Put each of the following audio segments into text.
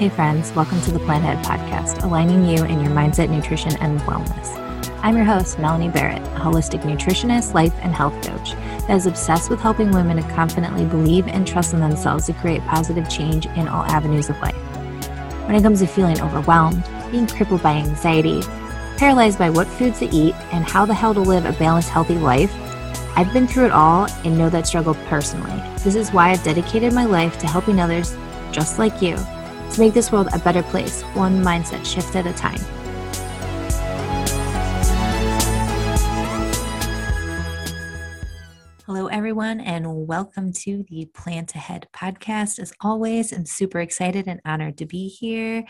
Hey, friends, welcome to the Plant Ahead Podcast, aligning you in your mindset, nutrition, and wellness. I'm your host, Melanie Barrett, a holistic nutritionist, life, and health coach that is obsessed with helping women to confidently believe and trust in themselves to create positive change in all avenues of life. When it comes to feeling overwhelmed, being crippled by anxiety, paralyzed by what foods to eat, and how the hell to live a balanced, healthy life, I've been through it all and know that struggle personally. This is why I've dedicated my life to helping others just like you to make this world a better place, one mindset shift at a time. Hello, everyone, and welcome to the Plant Ahead podcast. As always, I'm super excited and honored to be here,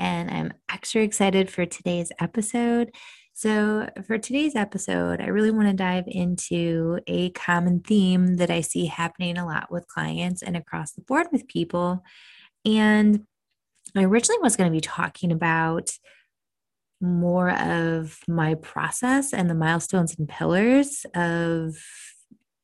and I'm extra excited for today's episode. So, for today's episode, I really want to dive into a common theme that I see happening a lot with clients and across the board with people. And I originally was going to be talking about more of my process and the milestones and pillars of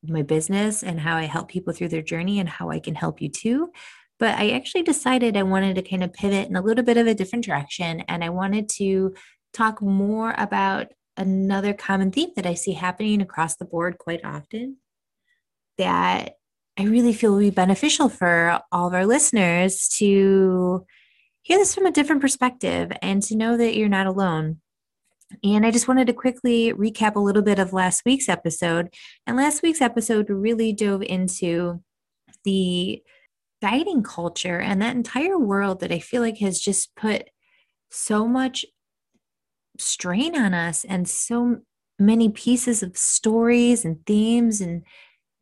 my business and how I help people through their journey and how I can help you too. But I actually decided I wanted to kind of pivot in a little bit of a different direction. And I wanted to talk more about another common theme that I see happening across the board quite often that I really feel will be beneficial for all of our listeners to hear this from a different perspective and to know that you're not alone. And I just wanted to quickly recap a little bit of last week's episode. And last week's episode really dove into the dieting culture and that entire world that I feel like has just put so much strain on us and so many pieces of stories and themes and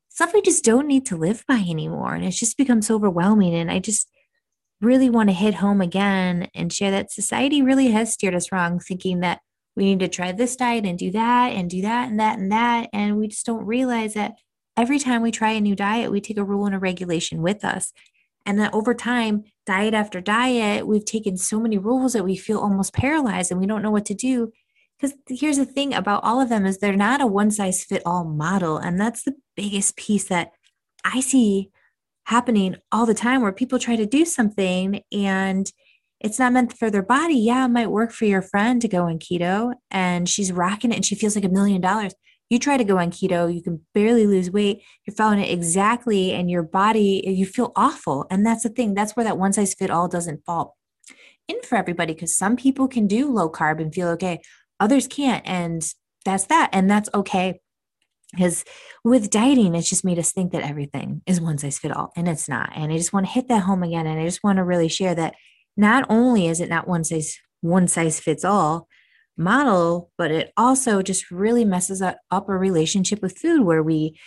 stuff we just don't need to live by anymore. And it's just become so overwhelming. And I just, really want to hit home again and share that society really has steered us wrong, thinking that we need to try this diet and do that and do that and that and that. And we just don't realize that every time we try a new diet, we take a rule and a regulation with us. And that over time, diet after diet, we've taken so many rules that we feel almost paralyzed and we don't know what to do. Because here's the thing about all of them is they're not a one size fit all model. And that's the biggest piece that I see happening all the time where people try to do something and it's not meant for their body. Yeah, it might work for your friend to go on keto and she's rocking it and she feels like a million dollars. You try to go on keto, you can barely lose weight. You're following it exactly, and your body, you feel awful. And that's the thing. That's where that one size fit all doesn't fall in for everybody because some people can do low carb and feel okay, others can't. And that's that. And that's okay because with dieting it's just made us think that everything is one size fit all and it's not and i just want to hit that home again and i just want to really share that not only is it not one size one size fits all model but it also just really messes up, a relationship with food where we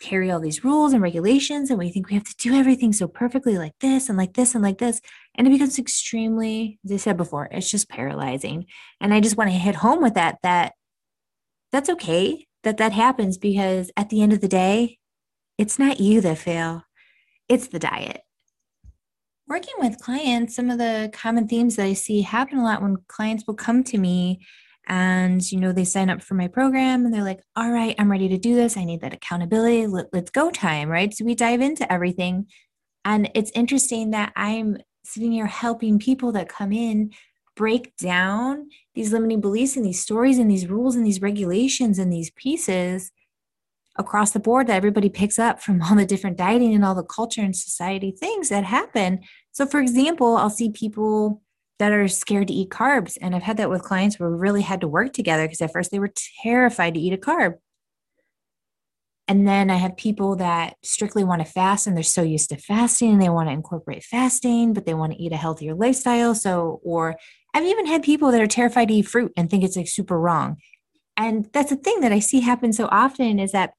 carry all these rules and regulations and we think we have to do everything so perfectly like this and like this and like this and it becomes extremely as i said before it's just paralyzing and i just want to hit home with that that that's okay that that happens because at the end of the day, it's not you that fail, it's the diet. Working with clients, some of the common themes that I see happen a lot when clients will come to me and you know they sign up for my program and they're like all right i'm ready to do this. I need that accountability. Let, let's go time right? So we dive into everything. And it's interesting that i'm sitting here helping people that come in break down these limiting beliefs and these stories and these rules and these regulations and these pieces across the board that everybody picks up from all the different dieting and all the culture and society things that happen. So, for example, I'll see people that are scared to eat carbs. And I've had that with clients where we really had to work together because at first they were terrified to eat a carb. And then I have people that strictly want to fast and they're so used to fasting and they want to incorporate fasting, but they want to eat a healthier lifestyle. So, or I've even had people that are terrified to eat fruit and think it's like super wrong. And that's the thing that I see happen so often is that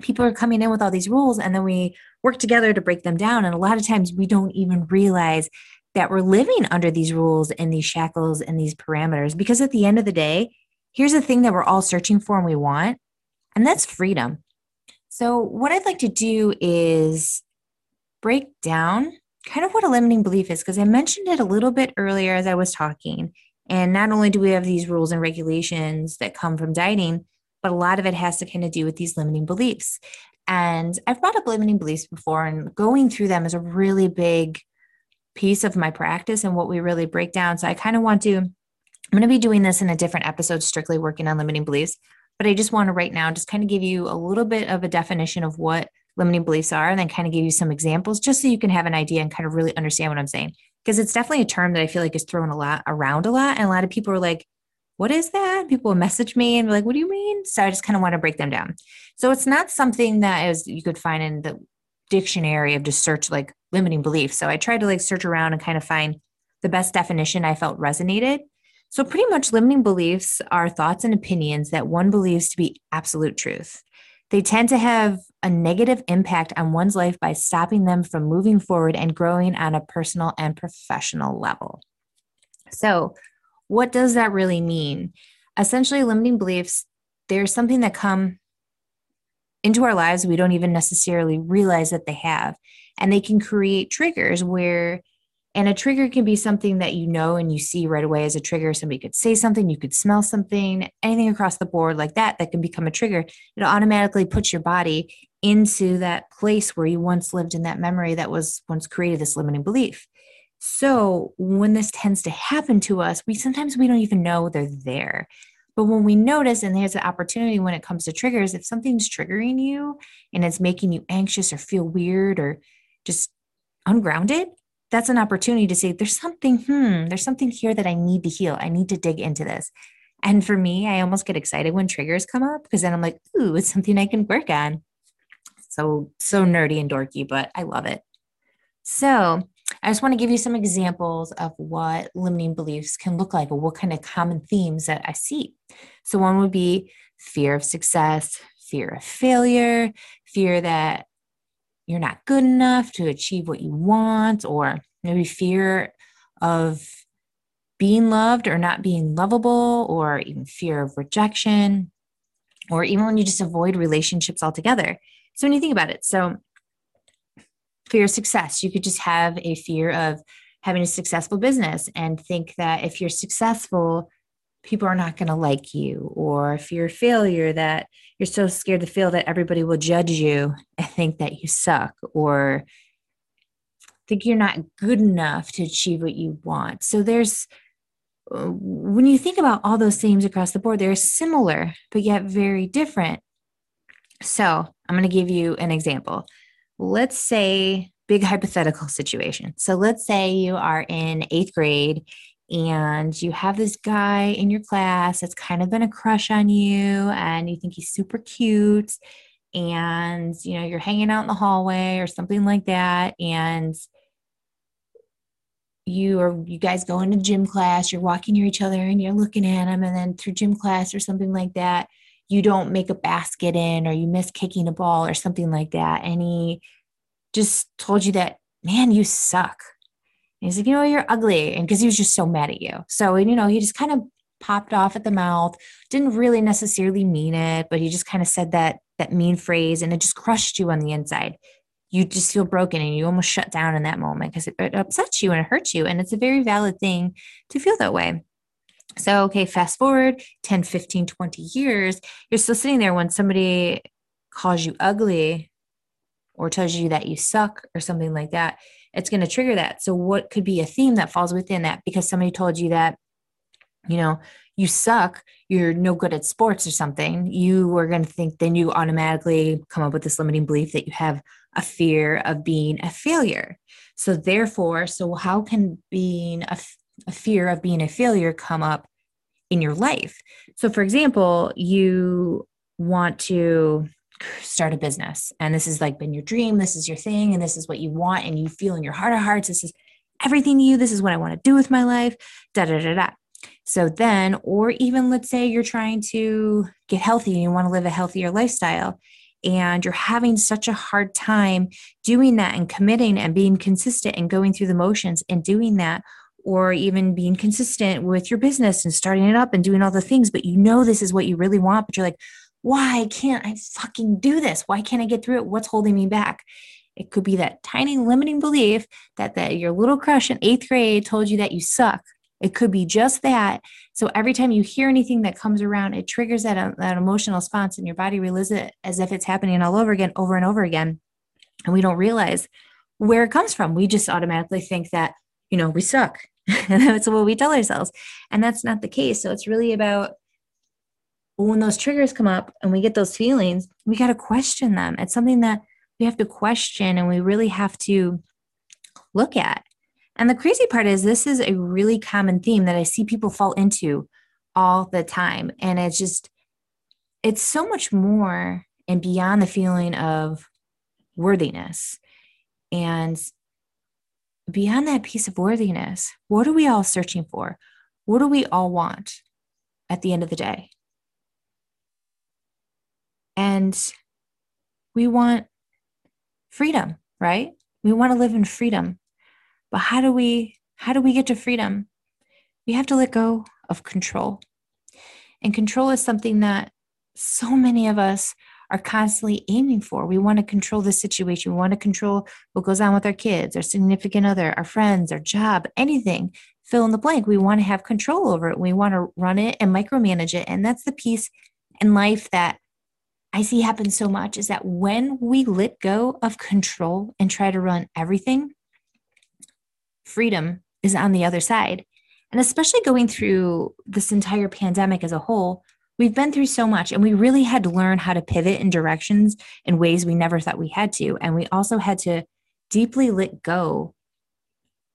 people are coming in with all these rules and then we work together to break them down. And a lot of times we don't even realize that we're living under these rules and these shackles and these parameters because at the end of the day, here's the thing that we're all searching for and we want, and that's freedom. So, what I'd like to do is break down kind of what a limiting belief is, because I mentioned it a little bit earlier as I was talking. And not only do we have these rules and regulations that come from dieting, but a lot of it has to kind of do with these limiting beliefs. And I've brought up limiting beliefs before, and going through them is a really big piece of my practice and what we really break down. So I kind of want to, I'm going to be doing this in a different episode, strictly working on limiting beliefs. But I just want to right now just kind of give you a little bit of a definition of what limiting beliefs are and then kind of give you some examples just so you can have an idea and kind of really understand what I'm saying. Because it's definitely a term that I feel like is thrown a lot around a lot. And a lot of people are like, what is that? People message me and be like, what do you mean? So I just kind of want to break them down. So it's not something that is you could find in the dictionary of just search like limiting beliefs. So I tried to like search around and kind of find the best definition I felt resonated. So pretty much limiting beliefs are thoughts and opinions that one believes to be absolute truth. They tend to have a negative impact on one's life by stopping them from moving forward and growing on a personal and professional level. So, what does that really mean? Essentially, limiting beliefs, there's something that come into our lives we don't even necessarily realize that they have. And they can create triggers where, and a trigger can be something that you know and you see right away as a trigger. Somebody could say something, you could smell something, anything across the board like that, that can become a trigger. It automatically puts your body into that place where you once lived in that memory that was once created this limiting belief. So when this tends to happen to us, we sometimes we don't even know they're there. But when we notice, and there's an opportunity when it comes to triggers, if something's triggering you and it's making you anxious or feel weird or just ungrounded, that's an opportunity to say, there's something, hmm, there's something here that I need to heal. I need to dig into this. And for me, I almost get excited when triggers come up because then I'm like, ooh, it's something I can work on. So, so nerdy and dorky, but I love it. So, I just want to give you some examples of what limiting beliefs can look like or what kind of common themes that I see. So, one would be fear of success, fear of failure, fear that you're not good enough to achieve what you want, or maybe fear of being loved or not being lovable, or even fear of rejection, or even when you just avoid relationships altogether. So, when you think about it, so fear of success. You could just have a fear of having a successful business and think that if you're successful, people are not going to like you, or if you're of failure that you're so scared to fail that everybody will judge you and think that you suck, or think you're not good enough to achieve what you want. So there's uh, when you think about all those themes across the board, they're similar, but yet very different. So I'm going to give you an example let's say big hypothetical situation. So let's say you are in eighth grade and you have this guy in your class that's kind of been a crush on you and you think he's super cute and you know you're hanging out in the hallway or something like that and you or you guys go into gym class you're walking near each other and you're looking at him and then through gym class or something like that you don't make a basket in or you miss kicking a ball or something like that. And he just told you that, man, you suck. And he's like, you know, you're ugly. And because he was just so mad at you. So, you know, he just kind of popped off at the mouth, didn't really necessarily mean it, but he just kind of said that that mean phrase and it just crushed you on the inside. You just feel broken and you almost shut down in that moment because it, it upsets you and it hurts you. And it's a very valid thing to feel that way. So, okay, fast forward 10, 15, 20 years, you're still sitting there when somebody calls you ugly or tells you that you suck or something like that. It's going to trigger that. So, what could be a theme that falls within that? Because somebody told you that, you know, you suck, you're no good at sports or something, you are going to think, then you automatically come up with this limiting belief that you have a fear of being a failure. So, therefore, so how can being a a fear of being a failure come up in your life. So, for example, you want to start a business, and this has like been your dream, this is your thing, and this is what you want, and you feel in your heart of hearts, this is everything to you, this is what I want to do with my life, da da da da. So then, or even let's say you're trying to get healthy and you want to live a healthier lifestyle, and you're having such a hard time doing that and committing and being consistent and going through the motions and doing that or even being consistent with your business and starting it up and doing all the things, but you know this is what you really want, but you're like, why can't I fucking do this? Why can't I get through it? What's holding me back? It could be that tiny limiting belief that, that your little crush in eighth grade told you that you suck. It could be just that. So every time you hear anything that comes around, it triggers that, uh, that emotional response and your body relives it as if it's happening all over again, over and over again. And we don't realize where it comes from. We just automatically think that, you know, we suck. And that's what we tell ourselves. And that's not the case. So it's really about when those triggers come up and we get those feelings, we got to question them. It's something that we have to question and we really have to look at. And the crazy part is, this is a really common theme that I see people fall into all the time. And it's just, it's so much more and beyond the feeling of worthiness. And beyond that piece of worthiness, what are we all searching for? What do we all want at the end of the day? And we want freedom, right? We want to live in freedom. But how do we how do we get to freedom? We have to let go of control. And control is something that so many of us are constantly aiming for. We want to control the situation. We want to control what goes on with our kids, our significant other, our friends, our job, anything. Fill in the blank. We want to have control over it. We want to run it and micromanage it. And that's the piece in life that I see happen so much is that when we let go of control and try to run everything, freedom is on the other side. And especially going through this entire pandemic as a whole, we've been through so much and we really had to learn how to pivot in directions in ways we never thought we had to. And we also had to deeply let go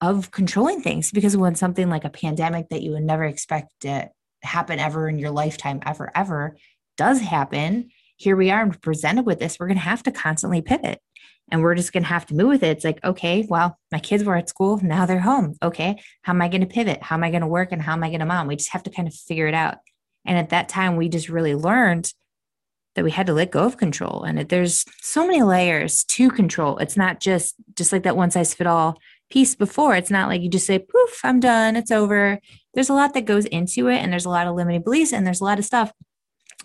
of controlling things because when something like a pandemic that you would never expect to happen ever in your lifetime, ever, ever does happen, here we are presented with this. We're going to have to constantly pivot and we're just going to have to move with it. It's like, okay, well, my kids were at school. Now they're home. Okay. How am I going to pivot? How am I going to work? And how am I going to mom? We just have to kind of figure it out. And at that time, we just really learned that we had to let go of control. And there's so many layers to control. It's not just, just like that one size fit all piece before. It's not like you just say, poof, I'm done. It's over. There's a lot that goes into it. And there's a lot of limiting beliefs and there's a lot of stuff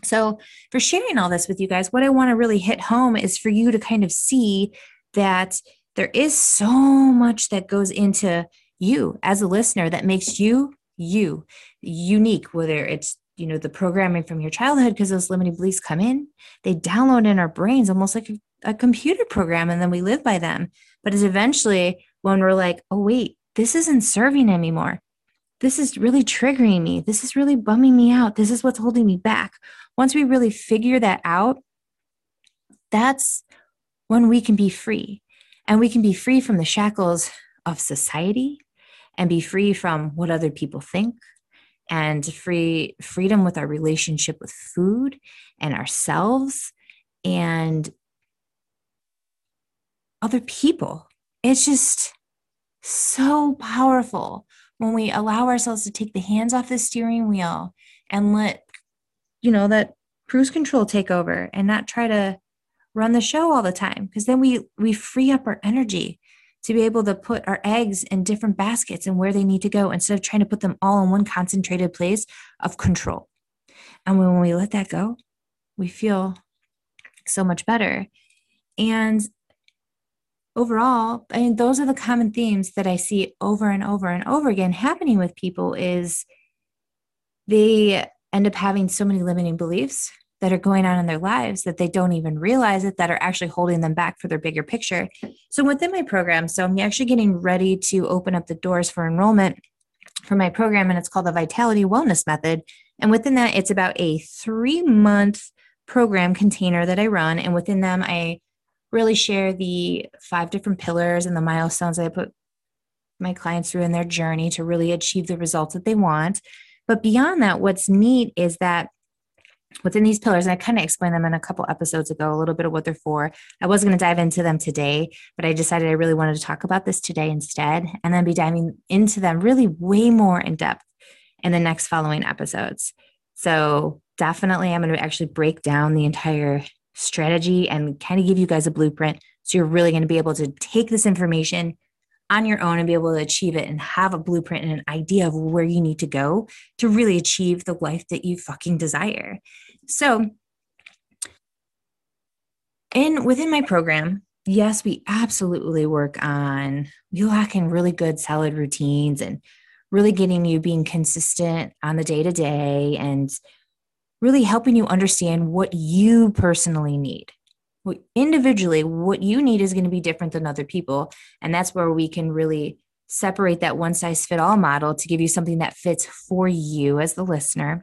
so, for sharing all this with you guys, what I want to really hit home is for you to kind of see that there is so much that goes into you as a listener that makes you you unique whether it's you know the programming from your childhood because those limiting beliefs come in they download in our brains almost like a, a computer program and then we live by them but it's eventually when we're like oh wait this isn't serving anymore this is really triggering me. This is really bumming me out. This is what's holding me back. Once we really figure that out, that's when we can be free. And we can be free from the shackles of society and be free from what other people think and free freedom with our relationship with food and ourselves and other people. It's just so powerful when we allow ourselves to take the hands off the steering wheel and let you know that cruise control take over and not try to run the show all the time because then we we free up our energy to be able to put our eggs in different baskets and where they need to go instead of trying to put them all in one concentrated place of control. And when we let that go we feel so much better. And overall i mean those are the common themes that i see over and over and over again happening with people is they end up having so many limiting beliefs that are going on in their lives that they don't even realize it that are actually holding them back for their bigger picture. So within my program so i'm actually getting ready to open up the doors for enrollment for my program and it's called the vitality wellness method. And within that it's about a three month program container that i run. And within them i really share the five different pillars and the milestones that I put my clients through in their journey to really achieve the results that they want. But beyond that, what's neat is that within these pillars, and I kind of explained them in a couple episodes ago, a little bit of what they're for. I was going to dive into them today, but I decided I really wanted to talk about this today instead, and then be diving into them really way more in depth in the next following episodes. So definitely, I'm going to actually break down the entire strategy and kind of give you guys a blueprint. So you're really going to be able to take this information on your own and be able to achieve it and have a blueprint and an idea of where you need to go to really achieve the life that you fucking desire. So, in within my program, yes, we absolutely work on you lacking really good solid routines and really getting you being consistent on the day to day and really helping you understand what you personally need. Individually, what you need is going to be different than other people. And that's where we can really separate that one size fit all model to give you something that fits for you as the listener.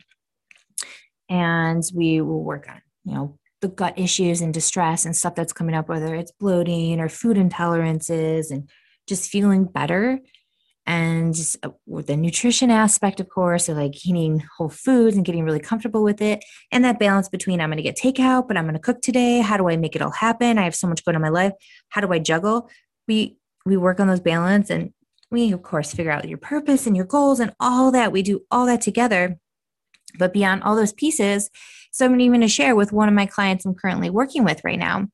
And we will work on, you know, the gut issues and distress and stuff that's coming up, whether it's bloating or food intolerances and just feeling better. And uh, the nutrition aspect, of course, so like eating whole foods and getting really comfortable with it. And that balance between I'm going to get takeout, but I'm going to cook today. How do I make it all happen? I have so much going on in my life. How do I juggle? We we work on those balance and we of course figure out your purpose and your goals and all that. We do all that together. But beyond all those pieces, so I'm even to share with one of my clients I'm currently working with right now.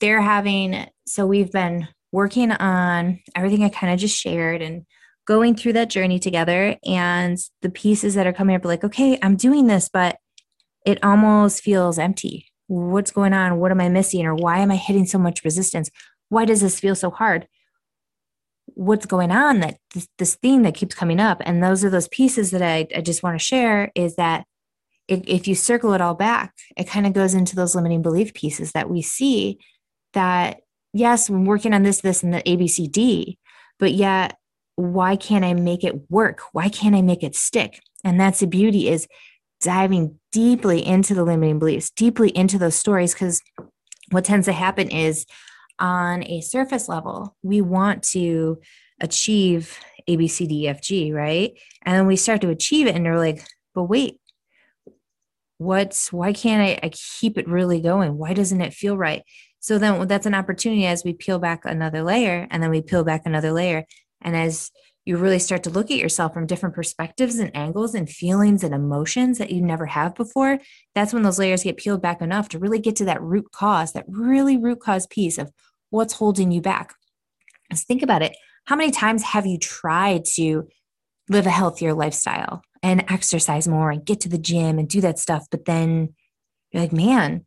They're having, so we've been working on everything I kind of just shared and going through that journey together. And the pieces that are coming up, like, okay, I'm doing this, but it almost feels empty. What's going on? What am I missing? Or why am I hitting so much resistance? Why does this feel so hard? what's going on that this, this theme that keeps coming up and those are those pieces that i, I just want to share is that if, if you circle it all back it kind of goes into those limiting belief pieces that we see that yes i'm working on this this and the abcd but yet why can't i make it work why can't i make it stick and that's the beauty is diving deeply into the limiting beliefs deeply into those stories because what tends to happen is on a surface level, we want to achieve A, B, C, D, F, G, right? And then we start to achieve it, and they're like, but wait, what's why can't I, I keep it really going? Why doesn't it feel right? So then that's an opportunity as we peel back another layer, and then we peel back another layer. And as you really start to look at yourself from different perspectives and angles and feelings and emotions that you never have before, that's when those layers get peeled back enough to really get to that root cause, that really root cause piece of what's holding you back. Let's think about it. How many times have you tried to live a healthier lifestyle and exercise more and get to the gym and do that stuff? But then you're like, man,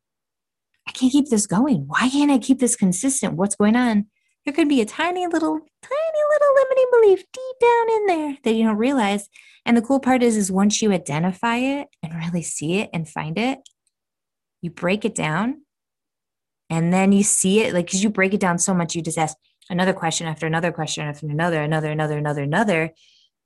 I can't keep this going. Why can't I keep this consistent? What's going on? There could be a tiny little, tiny little limiting belief deep down in there that you don't realize. And the cool part is, is once you identify it and really see it and find it, you break it down and then you see it like because you break it down so much you just ask another question after another question after another another another another another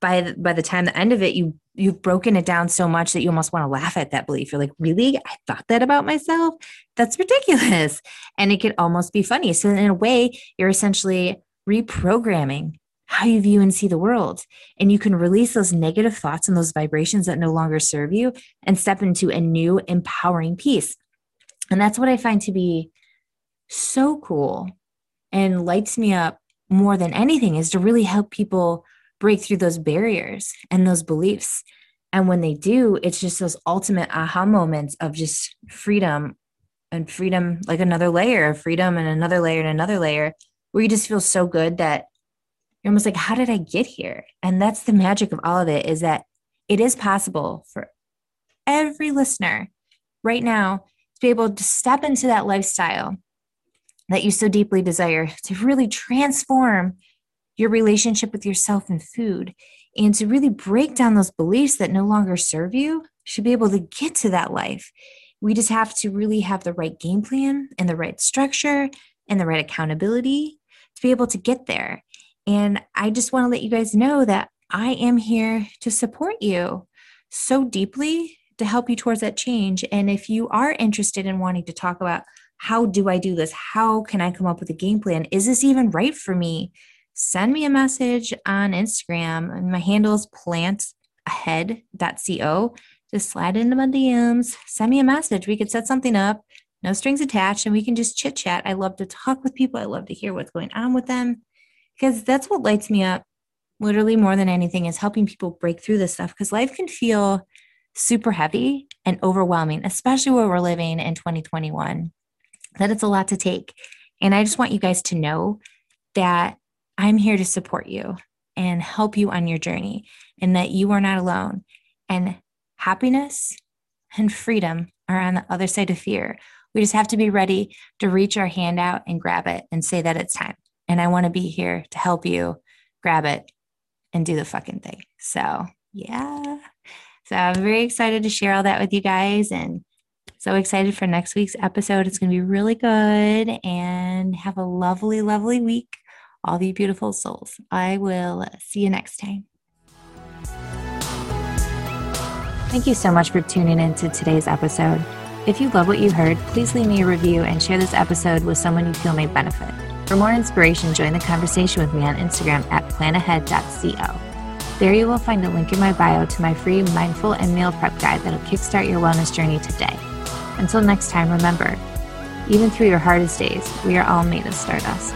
by the, by the time the end of it you you've broken it down so much that you almost want to laugh at that belief. You're like really? I thought that about myself? That's ridiculous. And it could almost be funny. So in a way you're essentially reprogramming how you view and see the world. And you can release those negative thoughts and those vibrations that no longer serve you and step into a new empowering piece and that's what i find to be so cool and lights me up more than anything is to really help people break through those barriers and those beliefs. And when they do, it's just those ultimate aha moments of just freedom and freedom, like another layer of freedom and another layer and another layer, where you just feel so good that you're almost like, how did I get here? And that's the magic of all of it is that it is possible for every listener right now to be able to step into that lifestyle that you so deeply desire to really transform your relationship with yourself and food and to really break down those beliefs that no longer serve you should be able to get to that life we just have to really have the right game plan and the right structure and the right accountability to be able to get there and i just want to let you guys know that i am here to support you so deeply to help you towards that change and if you are interested in wanting to talk about how do I do this? How can I come up with a game plan? Is this even right for me? Send me a message on Instagram. My handle is plantahead.co. Just slide into my DMs, send me a message. We could set something up, no strings attached, and we can just chit chat. I love to talk with people. I love to hear what's going on with them because that's what lights me up literally more than anything is helping people break through this stuff because life can feel super heavy and overwhelming, especially where we're living in 2021 that it's a lot to take. And I just want you guys to know that I'm here to support you and help you on your journey and that you are not alone. And happiness and freedom are on the other side of fear. We just have to be ready to reach our hand out and grab it and say that it's time. And I want to be here to help you grab it and do the fucking thing. So, yeah. So I'm very excited to share all that with you guys. And so excited for next week's episode. It's going to be really good and have a lovely, lovely week. All you beautiful souls. I will see you next time. Thank you so much for tuning in to today's episode. If you love what you heard, please leave me a review and share this episode with someone you feel may benefit. For more inspiration, join the conversation with me on Instagram at plantahead.co. There you will find a link in my bio to my free mindful and meal prep guide that'll kickstart your wellness journey today. Until next time, remember, even through your hardest days, we are all made of stardust.